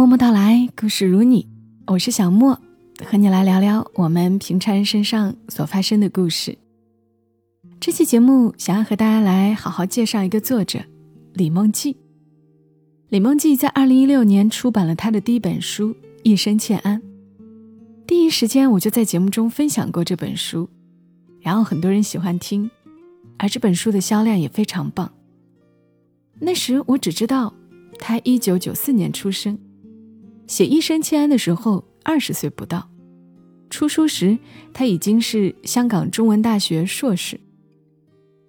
默默到来，故事如你，我是小莫，和你来聊聊我们平常人身上所发生的故事。这期节目想要和大家来好好介绍一个作者李梦季。李梦季在二零一六年出版了他的第一本书《一生欠安》，第一时间我就在节目中分享过这本书，然后很多人喜欢听，而这本书的销量也非常棒。那时我只知道。他一九九四年出生，写《一生欠安》的时候二十岁不到，出书时他已经是香港中文大学硕士。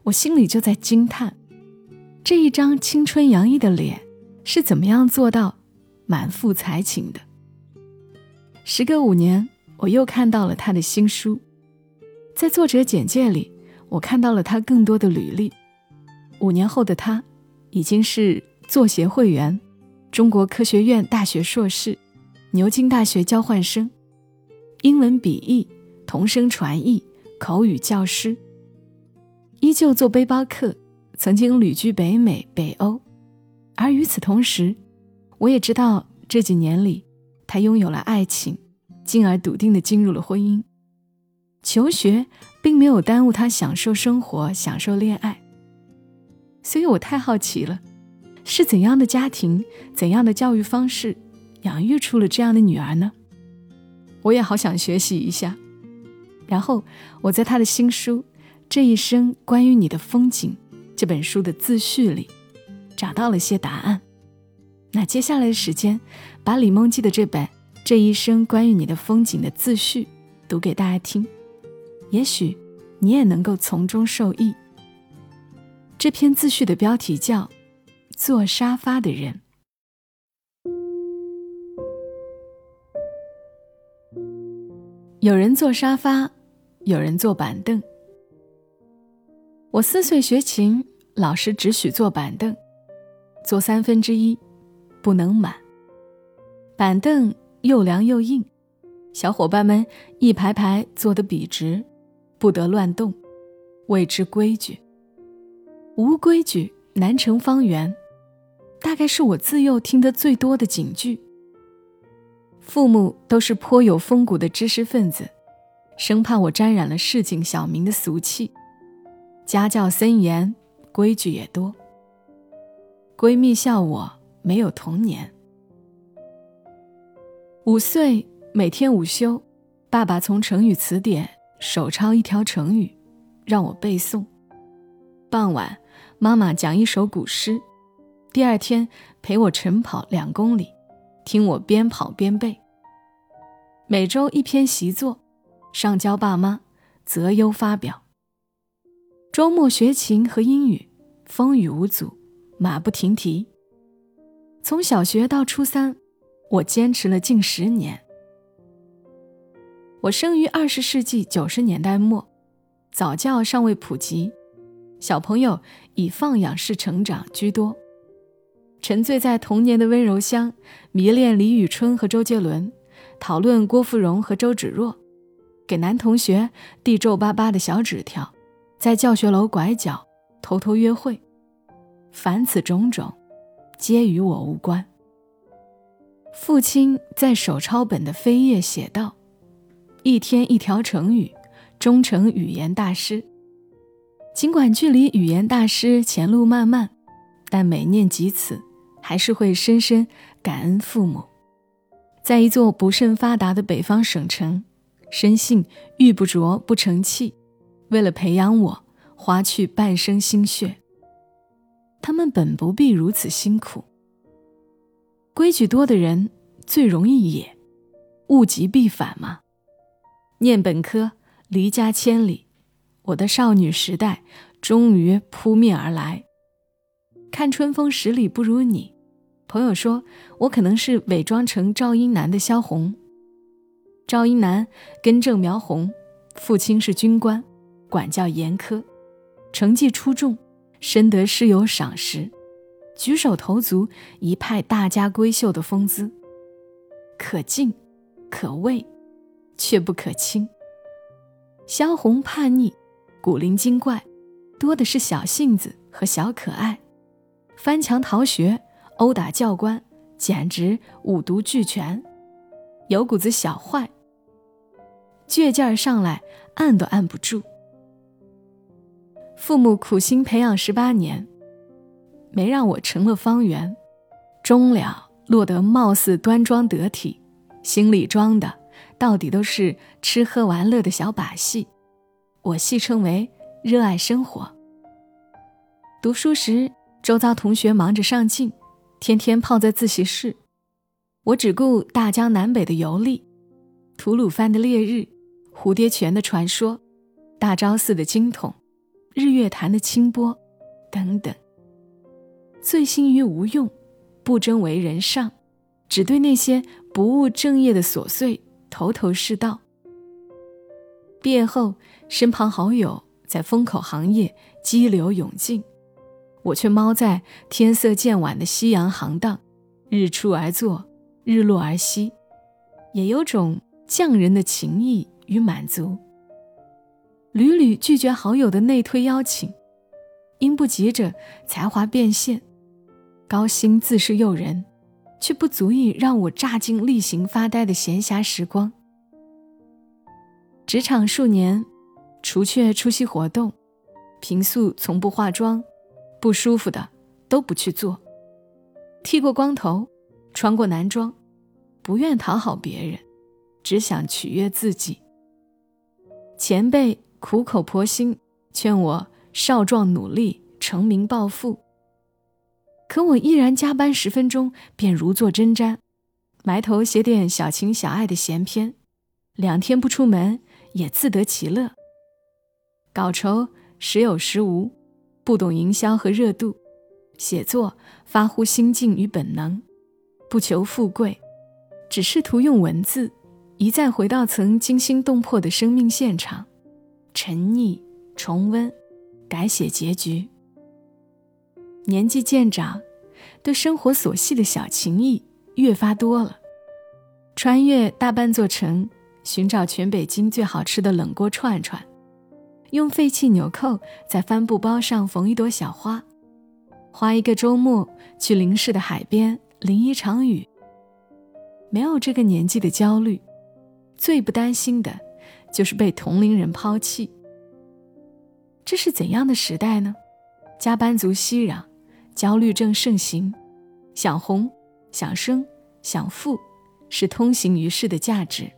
我心里就在惊叹，这一张青春洋溢的脸是怎么样做到满腹才情的？时隔五年，我又看到了他的新书，在作者简介里，我看到了他更多的履历。五年后的他，已经是。作协会员，中国科学院大学硕士，牛津大学交换生，英文笔译、同声传译、口语教师，依旧做背包客，曾经旅居北美、北欧。而与此同时，我也知道这几年里，他拥有了爱情，进而笃定的进入了婚姻。求学并没有耽误他享受生活、享受恋爱。所以我太好奇了。是怎样的家庭，怎样的教育方式，养育出了这样的女儿呢？我也好想学习一下。然后我在他的新书《这一生关于你的风景》这本书的自序里，找到了些答案。那接下来的时间，把李梦记的这本《这一生关于你的风景》的自序读给大家听，也许你也能够从中受益。这篇自序的标题叫。坐沙发的人，有人坐沙发，有人坐板凳。我四岁学琴，老师只许坐板凳，坐三分之一，不能满。板凳又凉又硬，小伙伴们一排排坐得笔直，不得乱动，谓之规矩。无规矩，难成方圆。大概是我自幼听得最多的警句。父母都是颇有风骨的知识分子，生怕我沾染了市井小民的俗气。家教森严，规矩也多。闺蜜笑我没有童年。五岁每天午休，爸爸从成语词典手抄一条成语，让我背诵。傍晚，妈妈讲一首古诗。第二天陪我晨跑两公里，听我边跑边背。每周一篇习作，上交爸妈，择优发表。周末学琴和英语，风雨无阻，马不停蹄。从小学到初三，我坚持了近十年。我生于二十世纪九十年代末，早教尚未普及，小朋友以放养式成长居多。沉醉在童年的温柔乡，迷恋李宇春和周杰伦，讨论郭芙蓉和周芷若，给男同学递皱巴巴的小纸条，在教学楼拐角偷偷约会，凡此种种，皆与我无关。父亲在手抄本的扉页写道：“一天一条成语，终成语言大师。”尽管距离语言大师前路漫漫，但每念及此。还是会深深感恩父母，在一座不甚发达的北方省城，深信玉不琢不成器，为了培养我，花去半生心血。他们本不必如此辛苦。规矩多的人最容易野，物极必反嘛。念本科，离家千里，我的少女时代终于扑面而来。看春风十里不如你，朋友说我可能是伪装成赵英男的萧红。赵英男根正苗红，父亲是军官，管教严苛，成绩出众，深得师友赏识，举手投足一派大家闺秀的风姿，可敬，可畏，却不可亲。萧红叛逆，古灵精怪，多的是小性子和小可爱。翻墙逃学，殴打教官，简直五毒俱全，有股子小坏，倔劲儿上来，按都按不住。父母苦心培养十八年，没让我成了方圆，终了落得貌似端庄得体，心里装的到底都是吃喝玩乐的小把戏。我戏称为热爱生活。读书时，周遭同学忙着上进，天天泡在自习室，我只顾大江南北的游历，吐鲁番的烈日，蝴蝶泉的传说，大昭寺的经筒。日月潭的清波，等等。醉心于无用，不争为人上，只对那些不务正业的琐碎头头是道。毕业后，身旁好友在风口行业激流勇进，我却猫在天色渐晚的夕阳行当，日出而作，日落而息，也有种匠人的情谊与满足。屡屡拒绝好友的内推邀请，因不急着才华变现，高薪自是诱人，却不足以让我乍尽例行发呆的闲暇时光。职场数年，除却出席活动，平素从不化妆，不舒服的都不去做。剃过光头，穿过男装，不愿讨好别人，只想取悦自己。前辈。苦口婆心劝我少壮努力成名暴富，可我依然加班十分钟便如坐针毡，埋头写点小情小爱的闲篇，两天不出门也自得其乐。稿酬时有时无，不懂营销和热度，写作发乎心境与本能，不求富贵，只试图用文字一再回到曾惊心动魄的生命现场。沉溺，重温，改写结局。年纪渐长，对生活琐细的小情谊越发多了。穿越大半座城，寻找全北京最好吃的冷锅串串，用废弃纽扣在帆布包上缝一朵小花，花一个周末去邻市的海边淋一场雨。没有这个年纪的焦虑，最不担心的。就是被同龄人抛弃。这是怎样的时代呢？加班族熙攘，焦虑症盛行，想红、想生、想富，是通行于世的价值。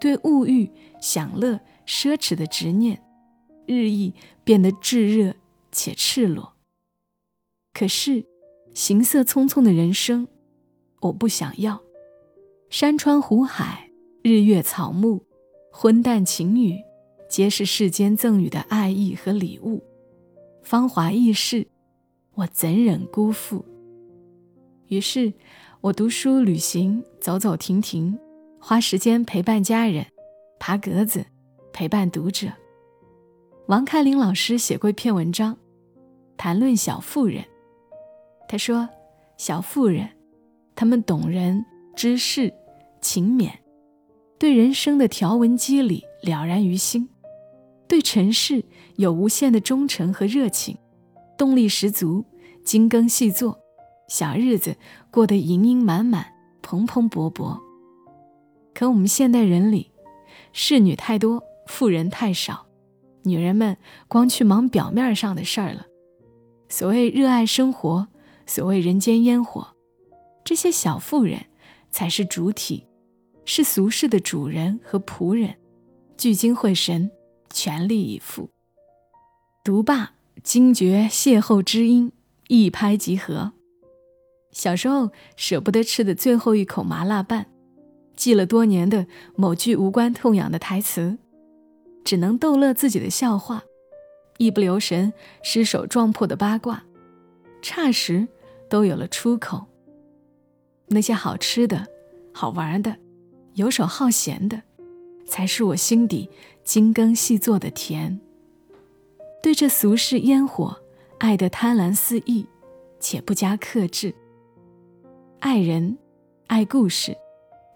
对物欲、享乐、奢侈的执念，日益变得炙热且赤裸。可是，行色匆匆的人生，我不想要。山川湖海，日月草木。昏淡情雨，皆是世间赠予的爱意和礼物。芳华易逝，我怎忍辜负？于是，我读书、旅行，走走停停，花时间陪伴家人，爬格子，陪伴读者。王开林老师写过一篇文章，谈论小妇人。他说：“小妇人，她们懂人、知事、勤勉。”对人生的条文机理了然于心，对尘世有无限的忠诚和热情，动力十足，精耕细作，小日子过得盈盈满满，蓬蓬勃勃。可我们现代人里，侍女太多，富人太少，女人们光去忙表面上的事儿了。所谓热爱生活，所谓人间烟火，这些小妇人才是主体。是俗世的主人和仆人，聚精会神，全力以赴。读罢惊觉邂逅知音，一拍即合。小时候舍不得吃的最后一口麻辣拌，记了多年的某句无关痛痒的台词，只能逗乐自己的笑话，一不留神失手撞破的八卦，霎时都有了出口。那些好吃的、好玩的。游手好闲的，才是我心底精耕细作的甜。对这俗世烟火，爱得贪婪肆意，且不加克制。爱人，爱故事，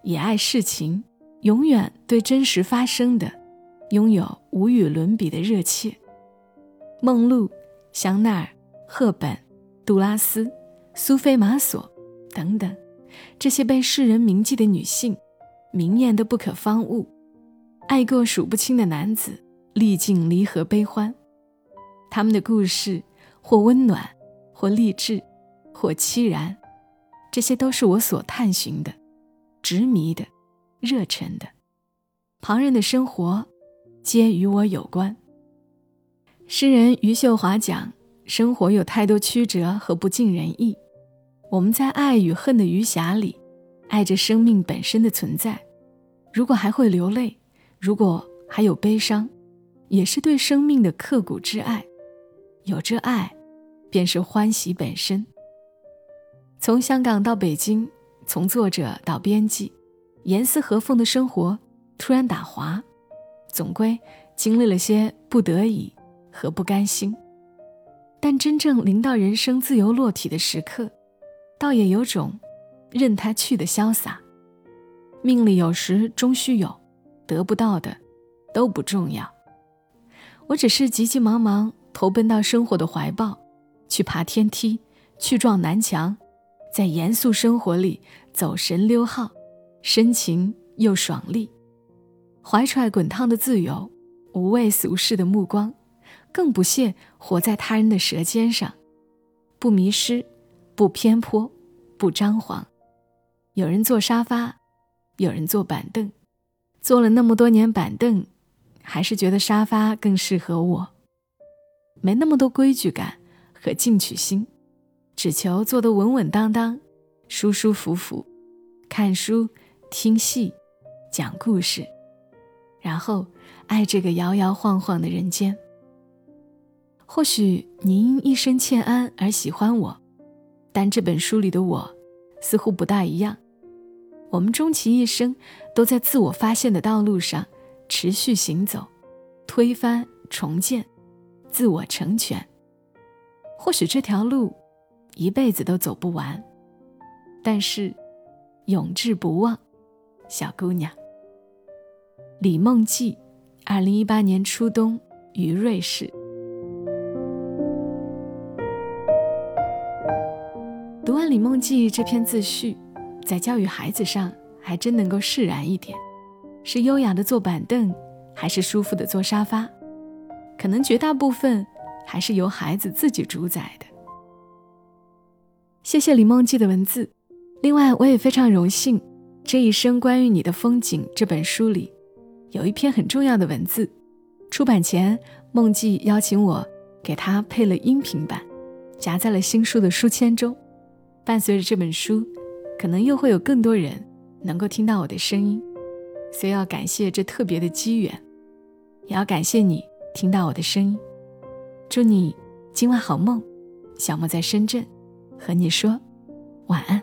也爱事情，永远对真实发生的，拥有无与伦比的热切。梦露、香奈儿、赫本、杜拉斯、苏菲玛索、等等，这些被世人铭记的女性，明艳的不可方物，爱过数不清的男子，历尽离合悲欢。他们的故事，或温暖，或励志，或凄然，这些都是我所探寻的，执迷的，热忱的。旁人的生活，皆与我有关。诗人余秀华讲：生活有太多曲折和不尽人意。我们在爱与恨的余霞里，爱着生命本身的存在。如果还会流泪，如果还有悲伤，也是对生命的刻骨之爱。有这爱，便是欢喜本身。从香港到北京，从作者到编辑，严丝合缝的生活突然打滑，总归经历了些不得已和不甘心。但真正临到人生自由落体的时刻。倒也有种任他去的潇洒。命里有时终须有，得不到的都不重要。我只是急急忙忙投奔到生活的怀抱，去爬天梯，去撞南墙，在严肃生活里走神溜号，深情又爽利，怀揣滚烫的自由，无畏俗世的目光，更不屑活在他人的舌尖上，不迷失。不偏颇，不张狂。有人坐沙发，有人坐板凳。坐了那么多年板凳，还是觉得沙发更适合我。没那么多规矩感和进取心，只求坐得稳稳当当，舒舒服服，看书、听戏、讲故事，然后爱这个摇摇晃晃的人间。或许你因一生欠安而喜欢我。但这本书里的我，似乎不大一样。我们终其一生，都在自我发现的道路上持续行走，推翻重建，自我成全。或许这条路，一辈子都走不完，但是，永志不忘，小姑娘。李梦季，二零一八年初冬于瑞士。读完《李梦记》这篇自序，在教育孩子上还真能够释然一点。是优雅的坐板凳，还是舒服的坐沙发？可能绝大部分还是由孩子自己主宰的。谢谢李梦记的文字。另外，我也非常荣幸，《这一生关于你的风景》这本书里，有一篇很重要的文字。出版前，梦记邀请我给他配了音频版，夹在了新书的书签中。伴随着这本书，可能又会有更多人能够听到我的声音，所以要感谢这特别的机缘，也要感谢你听到我的声音。祝你今晚好梦，小莫在深圳，和你说晚安。